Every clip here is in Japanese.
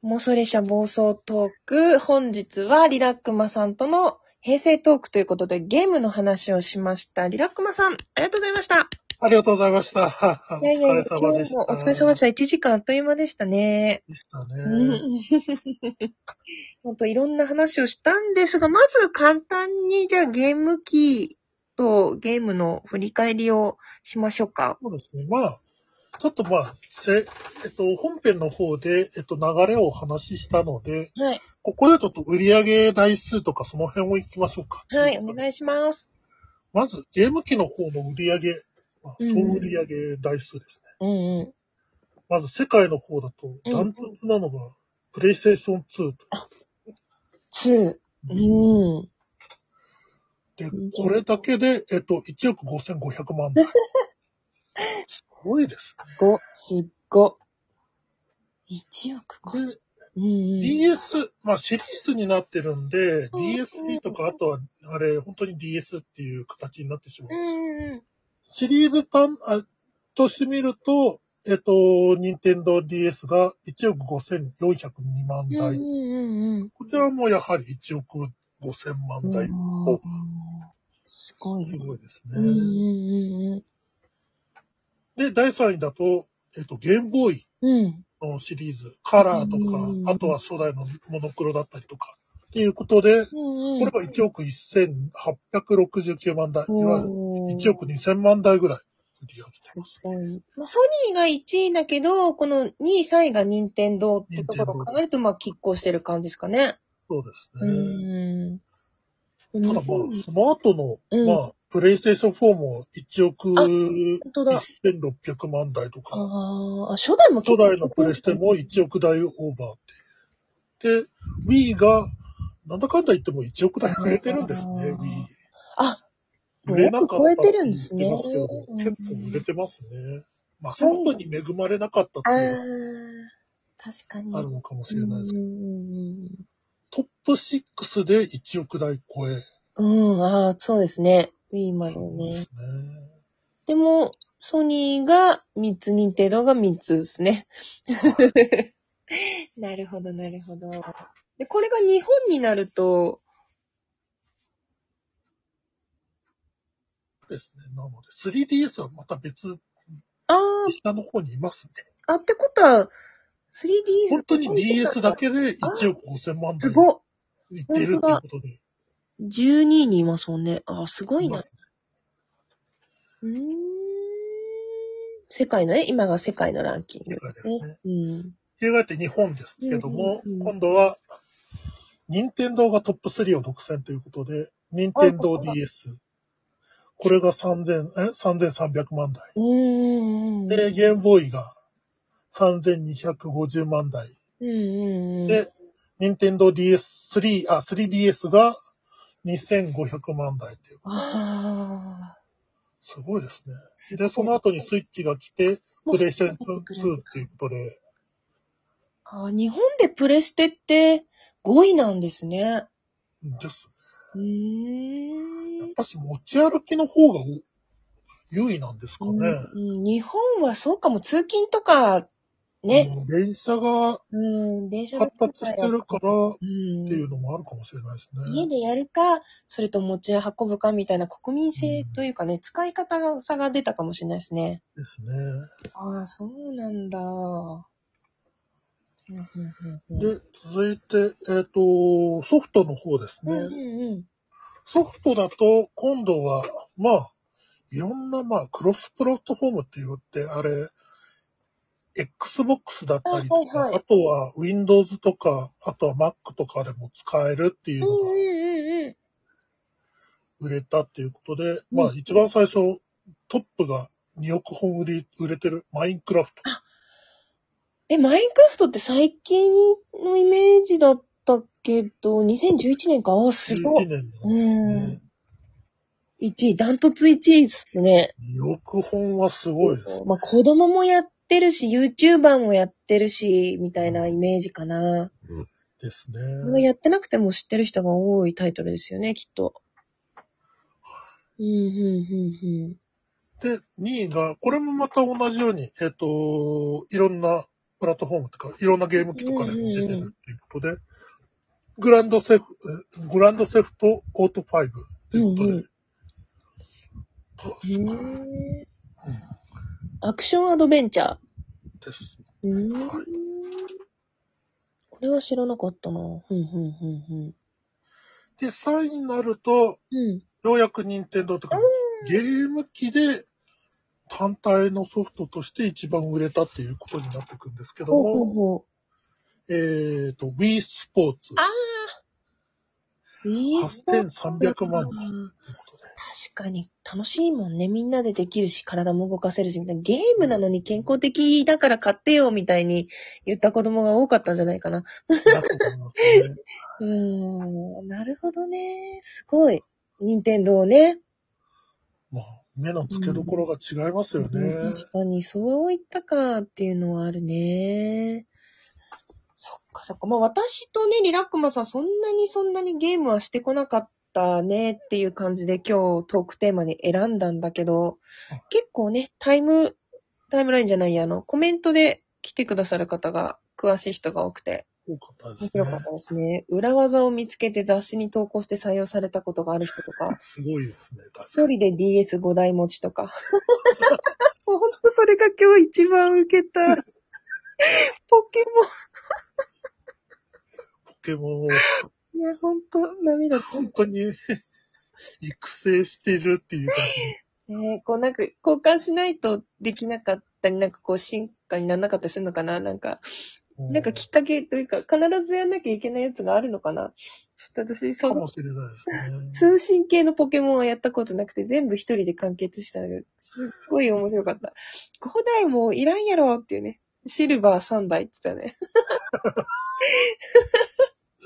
モソレシャ暴走トーク。本日はリラックマさんとの平成トークということでゲームの話をしました。リラックマさん、ありがとうございました。ありがとうございました。いやいや今。日もお疲れ様でした。1時間あっという間でしたね。でしたうね。ん。本当いろんな話をしたんですが、まず簡単にじゃあゲーム機とゲームの振り返りをしましょうか。そうですね。まあ、ちょっとまあ、せ、えっと、本編の方で、えっと、流れをお話ししたので、はい。ここでちょっと売上台数とかその辺を行きましょうか。はい、お願いします。まず、ゲーム機の方の売上、まあ、うん総売上台数ですね。うんうん。まず、世界の方だと、うんダントツなのが、プレイステーション2と。2。うん。でうん、これだけで、えっと、1億5500万台。すごいです5、すっご。1億ね。5。で、うんうん。DS、まあシリーズになってるんで、うん DSD とか、あとは、あれ、本当に DS っていう形になってしまううんです。んうん。シリーズ単、あとしてみると、えっと、任天堂 DS が1億5402万うん台。うんうんこちらもやはり1億5000万台。うん。すごい。すごいですうんうんね。うんで、第3位だと、えっと、ゲームボーイ。のシリーズ、カラーとうんか、あとは初代のモノクロだったりとか、っていうことで、うんこれが1億1869万台。いわゆるおー1億2000万台ぐらい売り上げてすます。ソニーが1位だけど、この2位、3位が任天堂ってところを考えると、まあ、拮抗してる感じですかね。そうですうね。ん。ただまあ、スマートの、うんまあ、プレイステーション4も1億あ本当だ1600万台とか、ああ、初代も初代のプレステも1億台オーバーって。で、Wii が、なんだかんだ言っても1億台売れてるんですね、Wii。あ、売れなかった超えてるんですね結構売れてますね。まあ、ソフトに恵まれなかったっていう、確かに。あるのかもしれないですけど、トップ6で1億台超え。うん。うん、ああ、そうですね。Wii までねです。ね。でも、ソニーが3つ、任天堂が3つですね。なるほど、なるほど。で、これが日本になると、ですね。なので、3DS はまた別、あ下の方にいますね。あ、あ、ってことは、3DS。本当に DS だけで1億5000万台すごっいっているということで。12位にいますもんね。ああ、すごいなうーん。世界のね、今が世界のランキング世界ですねね。うん。翻って日本ですけども、うんうんうん今度は、任天堂がトップ3を独占ということで、任天堂 DS。これが3000、え ?3300 万台。で、ゲームボーイが3250万台。で、任天堂 DS3、あ、3DS が2500万台っていう。ああ。すごいですね。で、その後にスイッチが来て、プレイステーション2っていうことで、あー日本でプレステって5位なんですね。です。うーん。やっぱし持ち歩きの方が優位なんですかね。うん、日本はそうかも、通勤とか、ね。うん電車がうん、電車の発達してるからっう。ていうんのもあるかもしれないですね。家でやるか、それと持ち運ぶかみたいな国民性というかね、使い方が差が出たかもしれないですね。ですね。ああ、そうなんだ。うんうんうんうんで、続いて、えっ、と、ソフトの方ですね。うんうんうん。ソフトだと、今度は、まあ、いろんな、まあ、クロスプラットフォームって言って、あれ、Xbox だったりとか、あはいはいあとは Windows とか、あとは Mac とかでも使えるっていうのがうんうんうんうん。売れたっていうことで、まあ、一番最初、トップが2億本売り、売れてるマインクラフト。え、マインクラフトって最近のイメージだったけど、2011年か？ああ、すご11い。年なんですね。1位、ダントツ1位ですね。2億本はすごいです。まあ子供もやってるし、YouTuber もやってるし、みたいなイメージかな。ですね。やってなくても知ってる人が多いタイトルですよね、きっと。うん、うん、うん、で、2位が、これもまた同じように、えっ、と、いろんなプラットフォームとか、いろんなゲーム機とかでも出てるっていうことで、グランドセフ、えグランドセフトオート5ということで、うんうん。確かへにーアクションアドベンチャー。です。うーんはいこれは知らなかったな。ふんふんふんふん。で、3位になると、うん。ようやく任天堂とか、ゲーム機で単体のソフトとして一番売れたっていうことになってくんですけどほうほうも、ほう。えっ、と、Wii スポーツ。あいい8300万うんということで。確かに楽しいもんね。みんなでできるし、体も動かせるし、みたいな。ゲームなのに健康的だから買ってよ、みたいに言った子供が多かったんじゃないかな。だと思いますね。うーん。なるほどね。すごい。任天堂ね。まあ、目の付けどころが違いますよね。うん確かに、そういったかっていうのはあるね。そっかそっか。まあ私とね、リラックマさん、そんなにそんなにゲームはしてこなかったねっていう感じで今日トークテーマに選んだんだけどあ、結構ね、タイム、タイムラインじゃないや、あの、コメントで来てくださる方が、詳しい人が多くて、多かったですね。面白かったですね。裏技を見つけて雑誌に投稿して採用されたことがある人とか、すごいですね。確か一人で DS5 台持ちとか。もうほんとそれが今日一番受けた。ポケポケモンをモン。いや、ほんと涙本当に 育成してるっていう感 ねこうなんか交換しないとできなかったり、なんかこう進化にならなかったりするのかな？なんか、じ。なんかきっかけというか、必ずやんなきゃいけないやつがあるのかな？私、そのかもしれないですね。通信系のポケモンはやったことなくて、全部一人で完結したのが、すっごい面白かった。5台もいらんやろっていうね。シルバー3台って言ったね。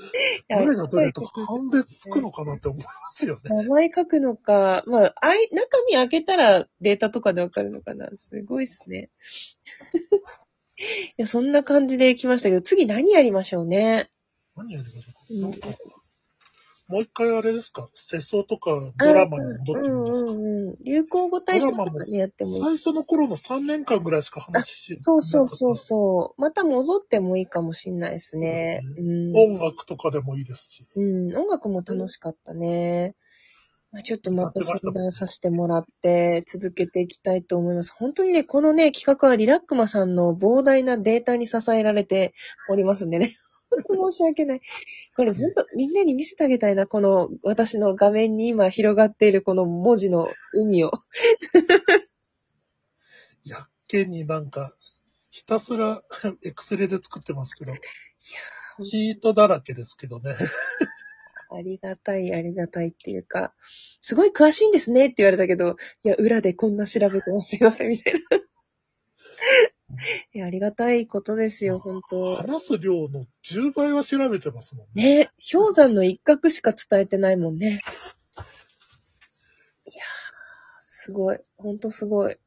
いやどれがどれとか判別つくのかなって思いますよね。名前書くのか、まあ、あい、中身開けたらデータとかでわかるのかな。すごいっすね。いや、そんな感じで来ましたけど、次何やりましょうね。何やりましょううんか。もう一回あれですか？世相とかドラマに戻ってみますか、うんうんうん。流行語大賞とかね、やってもいい。最初の頃の3年間ぐらいしか話しそうそうそうそう。また戻ってもいいかもしんないですね。うん。音楽とかでもいいですし。うん、音楽も楽しかったね。まあ、ちょっとまた相談させてもらって続けていきたいと思います。本当にね、このね、企画はリラックマさんの膨大なデータに支えられておりますんでね。申し訳ない。これ本当、みんなに見せてあげたいな、この私の画面に今広がっているこの文字の海を。やっけになんか、ひたすらエクセレで作ってますけど、シートだらけですけどね。ありがたい、ありがたいっていうか、すごい詳しいんですねって言われたけど、いや、裏でこんな調べてます。すいません、みたいな。いや、ありがたいことですよ、本当話す量の10倍は調べてますもんね。ね、氷山の一角しか伝えてないもんね。いやー、すごい。ほんとすごい。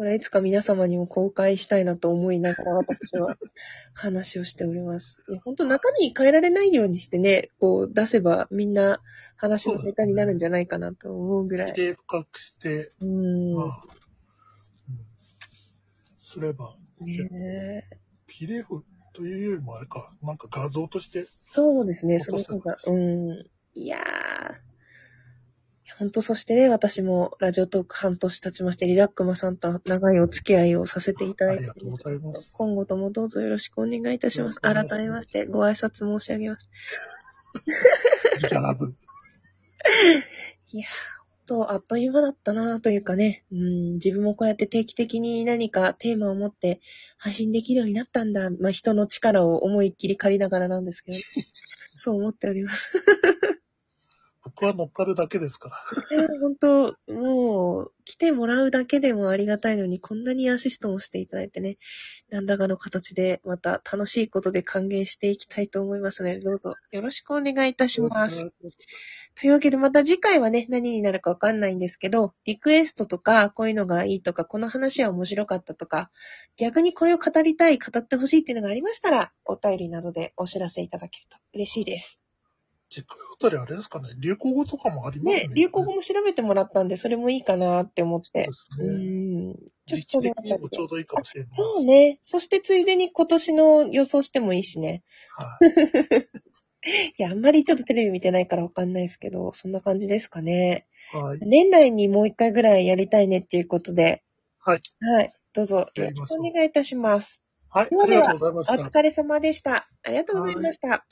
これいつか皆様にも公開したいなと思いながら私は話をしております。いや、ほんと中身変えられないようにしてね、こう出せばみんな話のネタになるんじゃないかなと思うぐらい。深くして、うーん。まあ、うん、すれば、ねえ PDF というよりもあれか、なんか画像として、そうですね、その方が。うん。いやー。本当そしてね、私もラジオトーク半年経ちまして、リラックマさんと長いお付き合いをさせていただいてありがとうございます。今後ともどうぞよろしくお願いいたします。改めましてご挨拶申し上げます。いやー、本当あっという間だったなというかね、うん、自分もこうやって定期的に何かテーマを持って配信できるようになったんだ。まあ、人の力を思いっきり借りながらなんですけど、そう思っております。僕は乗っかるだけですから。えー本当、もう、来てもらうだけでもありがたいのに、こんなにアシストもしていただいてね、何らかの形で、また楽しいことで還元していきたいと思いますので、どうぞよろしくお願いいたします。というわけで、また次回はね、何になるかわかんないんですけど、リクエストとか、こういうのがいいとか、この話は面白かったとか、逆にこれを語りたい、語ってほしいっていうのがありましたら、お便りなどでお知らせいただけると嬉しいです。次回あたりあれですかね、流行語とかもありますね。ね、流行語も調べてもらったんで、それもいいかなって思ってそうで。すうね。ん。うん。ちょっともちょうどいいかもしれない。そうね。そしてついでに今年の予想してもいいしね。はいや、あんまりちょっとテレビ見てないからわかんないですけど、そんな感じですかね。い。はい。年内にもう一回ぐらいやりたいねっていうことで。はい。はい。どうぞよやろしくお願いいたします。はい。ありがとうございました。お疲れ様でした。ありがとうございました。